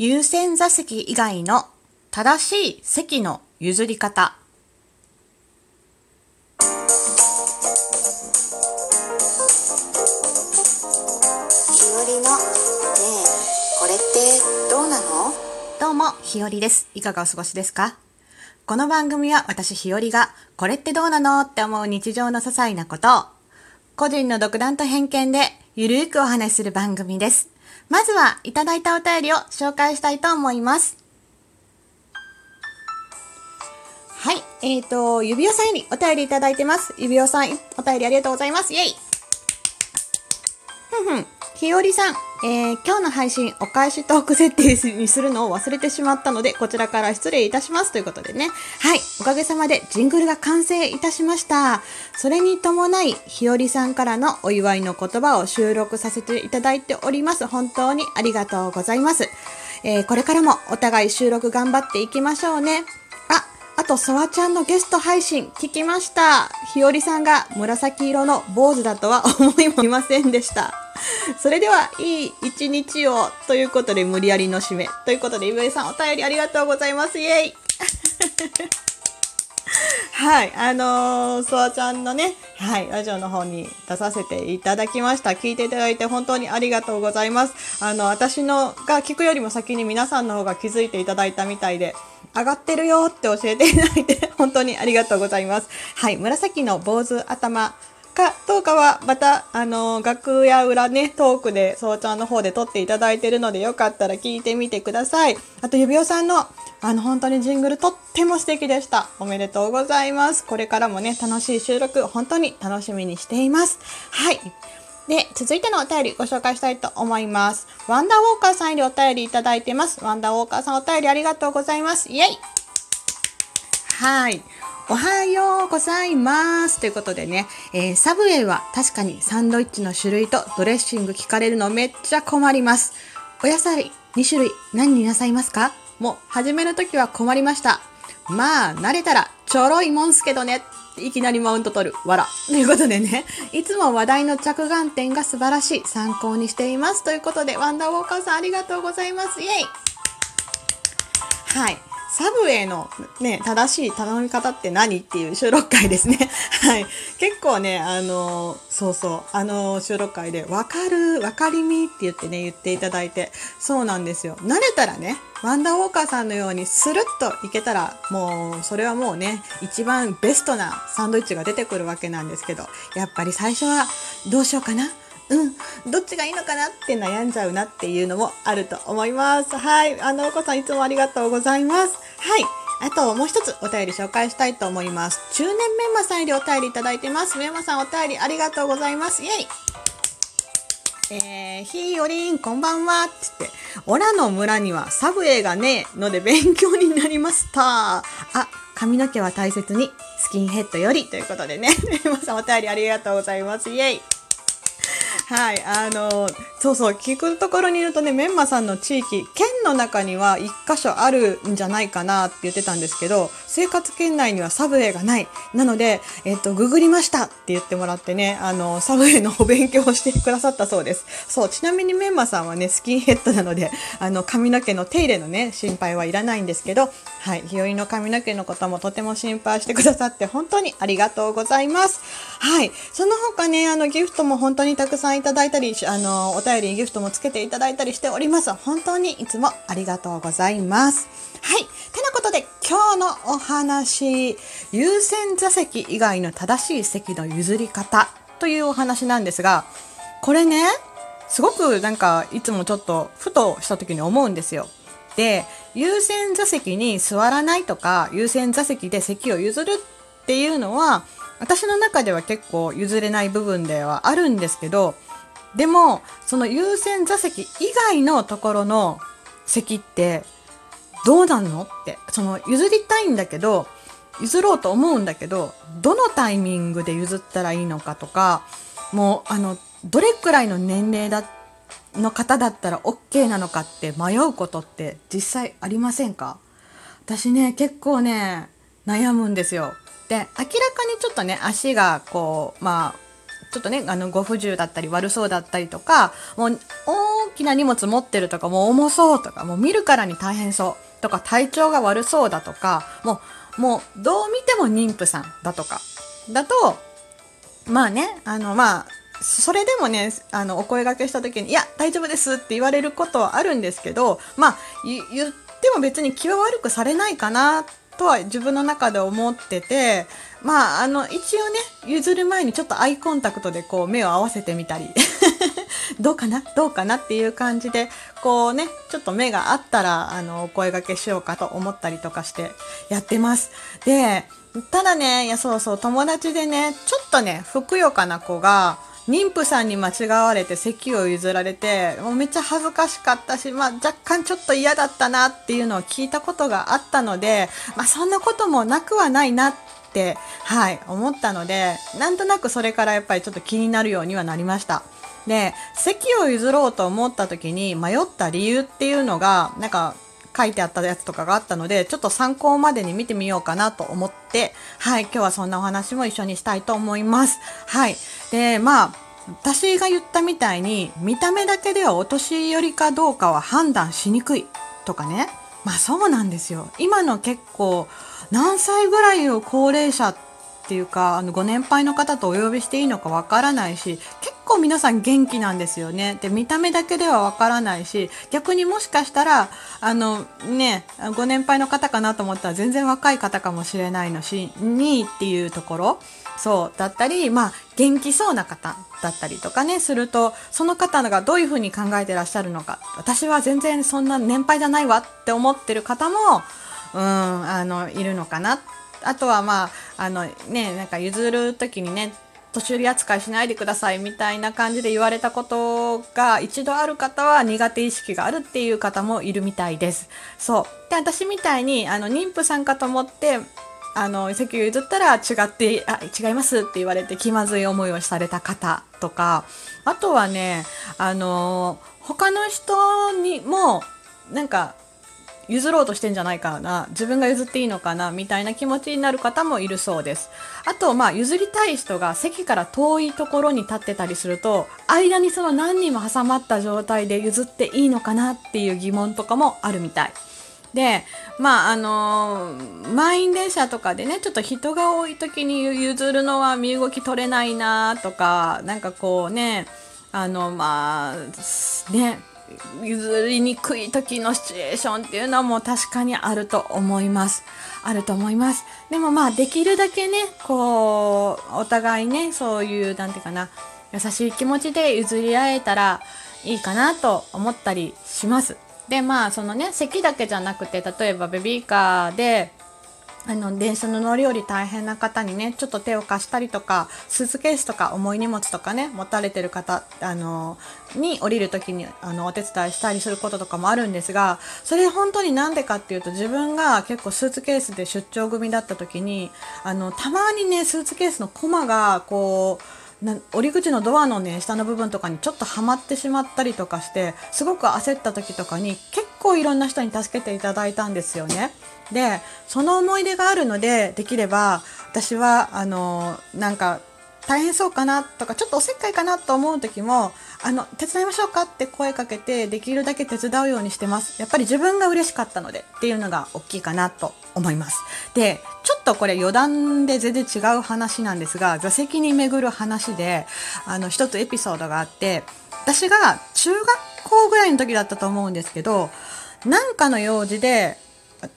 優先座席以外の正しい席の譲り方。日和のねえこれってどうなの？どうも、ひよりです。いかがお過ごしですか？この番組は私ひよりが、これってどうなのって思う日常の些細なことを、個人の独断と偏見でゆるーくお話しする番組です。まずは、いただいたお便りを紹介したいと思います。はい、えーと、指輪さんよりお便りいただいてます。指輪さん、お便りありがとうございます。イェイふんふん。ひよりさん、えー、今日の配信、お返しトーク設定にするのを忘れてしまったので、こちらから失礼いたしますということでね。はい。おかげさまでジングルが完成いたしました。それに伴い、ひよりさんからのお祝いの言葉を収録させていただいております。本当にありがとうございます。えー、これからもお互い収録頑張っていきましょうね。あ、あと、ソワちゃんのゲスト配信聞きました。ひよりさんが紫色の坊主だとは思いもいませんでした。それでは、いい一日をということで、無理やりの締め。ということで、岩井さんお便りありがとうございます。イェイ はい、あのー、ソワちゃんのね、はい、ラジオの方に出させていただきました。聞いていただいて本当にありがとうございます。あの、私のが聞くよりも先に皆さんの方が気づいていただいたみたいで、上がってるよって教えていただいて本当にありがとうございます。はい、紫の坊主頭かどうかはまた、あの、楽屋裏ね、トークで、そうちゃんの方で撮っていただいてるので、よかったら聞いてみてください。あと、指輪さんの、あの、本当にジングルとっても素敵でした。おめでとうございます。これからもね、楽しい収録、本当に楽しみにしています。はい。で、続いてのお便りご紹介したいと思います。ワンダーウォーカーさんよりお便りいただいてます。ワンダーウォーカーさんお便りありがとうございます。イェイはい。おはようございます。ということでね、えー、サブウェイは確かにサンドイッチの種類とドレッシング聞かれるのめっちゃ困ります。お野菜2種類何になさいますか？もう始めるときは困りました。まあ、慣れたらちょろいもんすけどね。いきなりマウント取る。わら。ということでね、いつも話題の着眼点が素晴らしい。参考にしています。ということで、ワンダーウォーカーさんありがとうございます。イェイはい。サブウェイのね、正しい頼み方って何っていう収録会ですね。はい。結構ね、あの、そうそう、あの、収録会で、わかる、わかりみって言ってね、言っていただいて、そうなんですよ。慣れたらね、ワンダーウォーカーさんのようにスルッといけたら、もう、それはもうね、一番ベストなサンドイッチが出てくるわけなんですけど、やっぱり最初は、どうしようかな？うん、どっちがいいのかなって悩んじゃうなっていうのもあると思います。はい。あの、お子さんいつもありがとうございます。はい。あと、もう一つお便り紹介したいと思います。中年メンマさんよりお便りいただいてます。メンマさんお便りありがとうございます。イェイえー、ひーよりん、こんばんは。つって、オラの村にはサブウェイがねえので勉強になりました。あ、髪の毛は大切に、スキンヘッドよりということでね。メンマさんお便りありがとうございます。イェイはい、あの、そうそう、聞くところにいるとね、メンマさんの地域、県の中には一箇所あるんじゃないかなって言ってたんですけど、生活圏内にはサブウェイがない。なので、えっと、ググりましたって言ってもらってね、あの、サブウェイのお勉強をしてくださったそうです。そう、ちなみにメンマさんはね、スキンヘッドなので、あの、髪の毛の手入れのね、心配はいらないんですけど、はい、日和の髪の毛のこともとても心配してくださって、本当にありがとうございます。はい、その他ね、あの、ギフトも本当にたくさんいただいたり、あの、お便りギフトもつけていただいたりしております。本当にいつもありがとうございます。はい。てなことで、今日のお話、優先座席以外の正しい席の譲り方というお話なんですが、これね、すごくなんか、いつもちょっと、ふとした時に思うんですよ。で、優先座席に座らないとか、優先座席で席を譲るっていうのは、私の中では結構譲れない部分ではあるんですけど、でも、その優先座席以外のところの席ってどうなんの？って、その譲りたいんだけど、譲ろうと思うんだけど、どのタイミングで譲ったらいいのかとか、もう、あの、どれくらいの年齢だの方だったら OK なのかって迷うことって実際ありませんか？私ね、結構ね、悩むんですよ。で、明らかにちょっとね、足がこう、まあ、ちょっとね、あの、ご不自由だったり悪そうだったりとか、もう大きな荷物持ってるとかもう重そうとかもう見るからに大変そうとか体調が悪そうだとかもうもうどう見ても妊婦さんだとかだとまあねあのまあそれでもねあのお声がけした時に「いや大丈夫です」って言われることはあるんですけどまあ言っても別に気は悪くされないかなってとは自分の中で思っててまああの一応ね譲る前にちょっとアイコンタクトでこう目を合わせてみたり どうかなどうかなっていう感じでこうねちょっと目があったらあのお声がけしようかと思ったりとかしてやってます。でただねいやそうそう友達でねちょっとねふくよかな子が妊婦さんに間違われて席を譲られてもうめっちゃ恥ずかしかったし、まあ、若干ちょっと嫌だったなっていうのを聞いたことがあったので、まあ、そんなこともなくはないなってはい思ったのでなんとなくそれからやっぱりちょっと気になるようにはなりました。で席を譲ろうと思った時に迷った理由っていうのがなんか書いてあったやつとかがあったのでちょっと参考までに見てみようかなと思ってはい今日はそんなお話も一緒にしたいと思います。はい。でまあ私が言ったみたいに見た目だけではお年寄りかどうかは判断しにくいとかね。まあそうなんですよ。今の結構何歳ぐらいを高齢者っていうかあのご年配の方とお呼びしていいのかわからないし結構皆さん元気なんですよね。で見た目だけではわからないし逆にもしかしたらあのねご年配の方かなと思ったら全然若い方かもしれないのしにっていうところ。そうだったりまあ元気そうな方だったりとかねするとその方がどういうふうに考えてらっしゃるのか。私は全然そんな年配じゃないわって思ってる方もうんあのいるのかな。あとはまああのねなんか譲る時にね年寄り扱いしないでくださいみたいな感じで言われたことが一度ある方は苦手意識があるっていう方もいるみたいです。そうで私みたいにあの妊婦さんかと思ってあの席を譲ったら違ってあ違いますって言われて気まずい思いをされた方とかあとはねあの他の人にもなんか譲ろうとしてんじゃないかな自分が譲っていいのかなみたいな気持ちになる方もいるそうです。あとまあ譲りたい人が席から遠いところに立ってたりすると間にその何人も挟まった状態で譲っていいのかなっていう疑問とかもあるみたい。でまああのー、満員電車とかでねちょっと人が多い時に譲るのは身動き取れないなとかなんかこうねあのまあね譲りにくい時のシチュエーションっていうのも確かにあると思います。あると思います。でもまあできるだけね、こう、お互いね、そういう、なんていうかな、優しい気持ちで譲り合えたらいいかなと思ったりします。で、まあそのね、席だけじゃなくて、例えばベビーカーで、あの電車の乗り降り大変な方にねちょっと手を貸したりとかスーツケースとか重い荷物とかね持たれてる方あのに降りる時にあのお手伝いしたりすることとかもあるんですがそれ本当になんでかっていうと自分が結構スーツケースで出張組だった時にあのたまにねスーツケースのコマがこうな折り口のドアのね下の部分とかにちょっとはまってしまったりとかしてすごく焦った時とかに結構いろんな人に助けていただいたんですよね。でその思い出があるのでできれば私はあのなんか大変そうかなとかちょっとおせっかいかなと思う時もあの手伝いましょうかって声かけてできるだけ手伝うようにしてますやっぱり自分が嬉しかったのでっていうのが大きいかなと思いますでちょっとこれ余談で全然違う話なんですが座席に巡る話であの一つエピソードがあって私が中学校ぐらいの時だったと思うんですけどなんかの用事で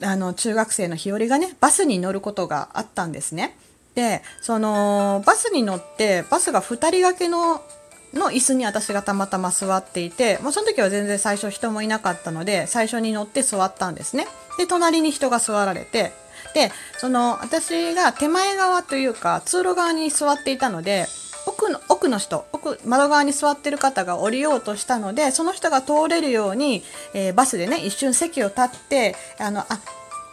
あの中学生の日和がねバスに乗ることがあったんですね。でそのバスに乗ってバスが2人掛けのの椅子に私がたまたま座っていて、まあ、その時は全然最初人もいなかったので最初に乗って座ったんですね。で隣に人が座られてでその私が手前側というか通路側に座っていたので奥の奥の人奥窓側に座ってる方が降りようとしたのでその人が通れるように、えー、バスでね一瞬席を立ってあのあ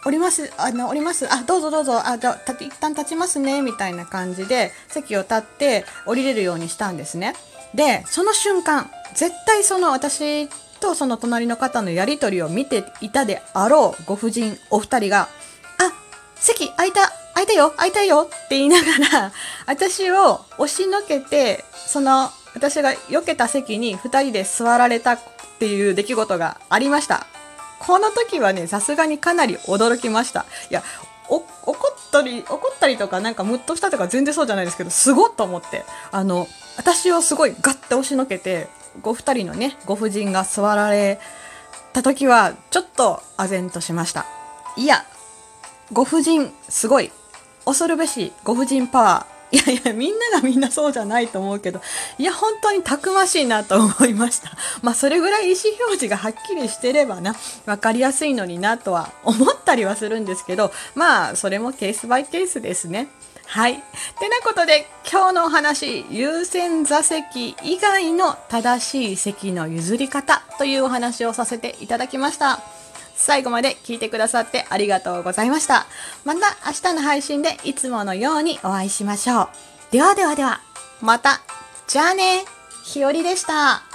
降ります。あの降ります。あどうぞどうぞ。あじゃあ一旦立ちますね。みたいな感じで席を立って降りれるようにしたんですね。でその瞬間絶対その私とその隣の方のやり取りを見ていたであろうご婦人お二人が「あ席空いた空いたよ空いたよ」って言いながら私を押しのけてその私が避けた席に2人で座られたっていう出来事がありました。この時はね、さすがにかなり驚きました。いや、お怒ったり、怒ったりとか、なんかムッとしたとか全然そうじゃないですけど、すごっと思って。あの、私をすごいガッて押しのけて、ご二人のね、ご婦人が座られた時は、ちょっと唖然としました。いや、ご婦人、すごい、恐るべしご婦人パワー。いやいや、みんながみんなそうじゃないと思うけど、いや、本当にたくましいなと思いました。まあ、それぐらい意思表示がはっきりしてればな、わかりやすいのになとは思ったりはするんですけど、まあ、それもケースバイケースですね。はい。てなことで、今日のお話、優先座席以外の正しい席の譲り方というお話をさせていただきました。最後まで聞いてくださってありがとうございました。また明日の配信でいつものようにお会いしましょう。ではではでは、また。じゃあね。ひよりでした。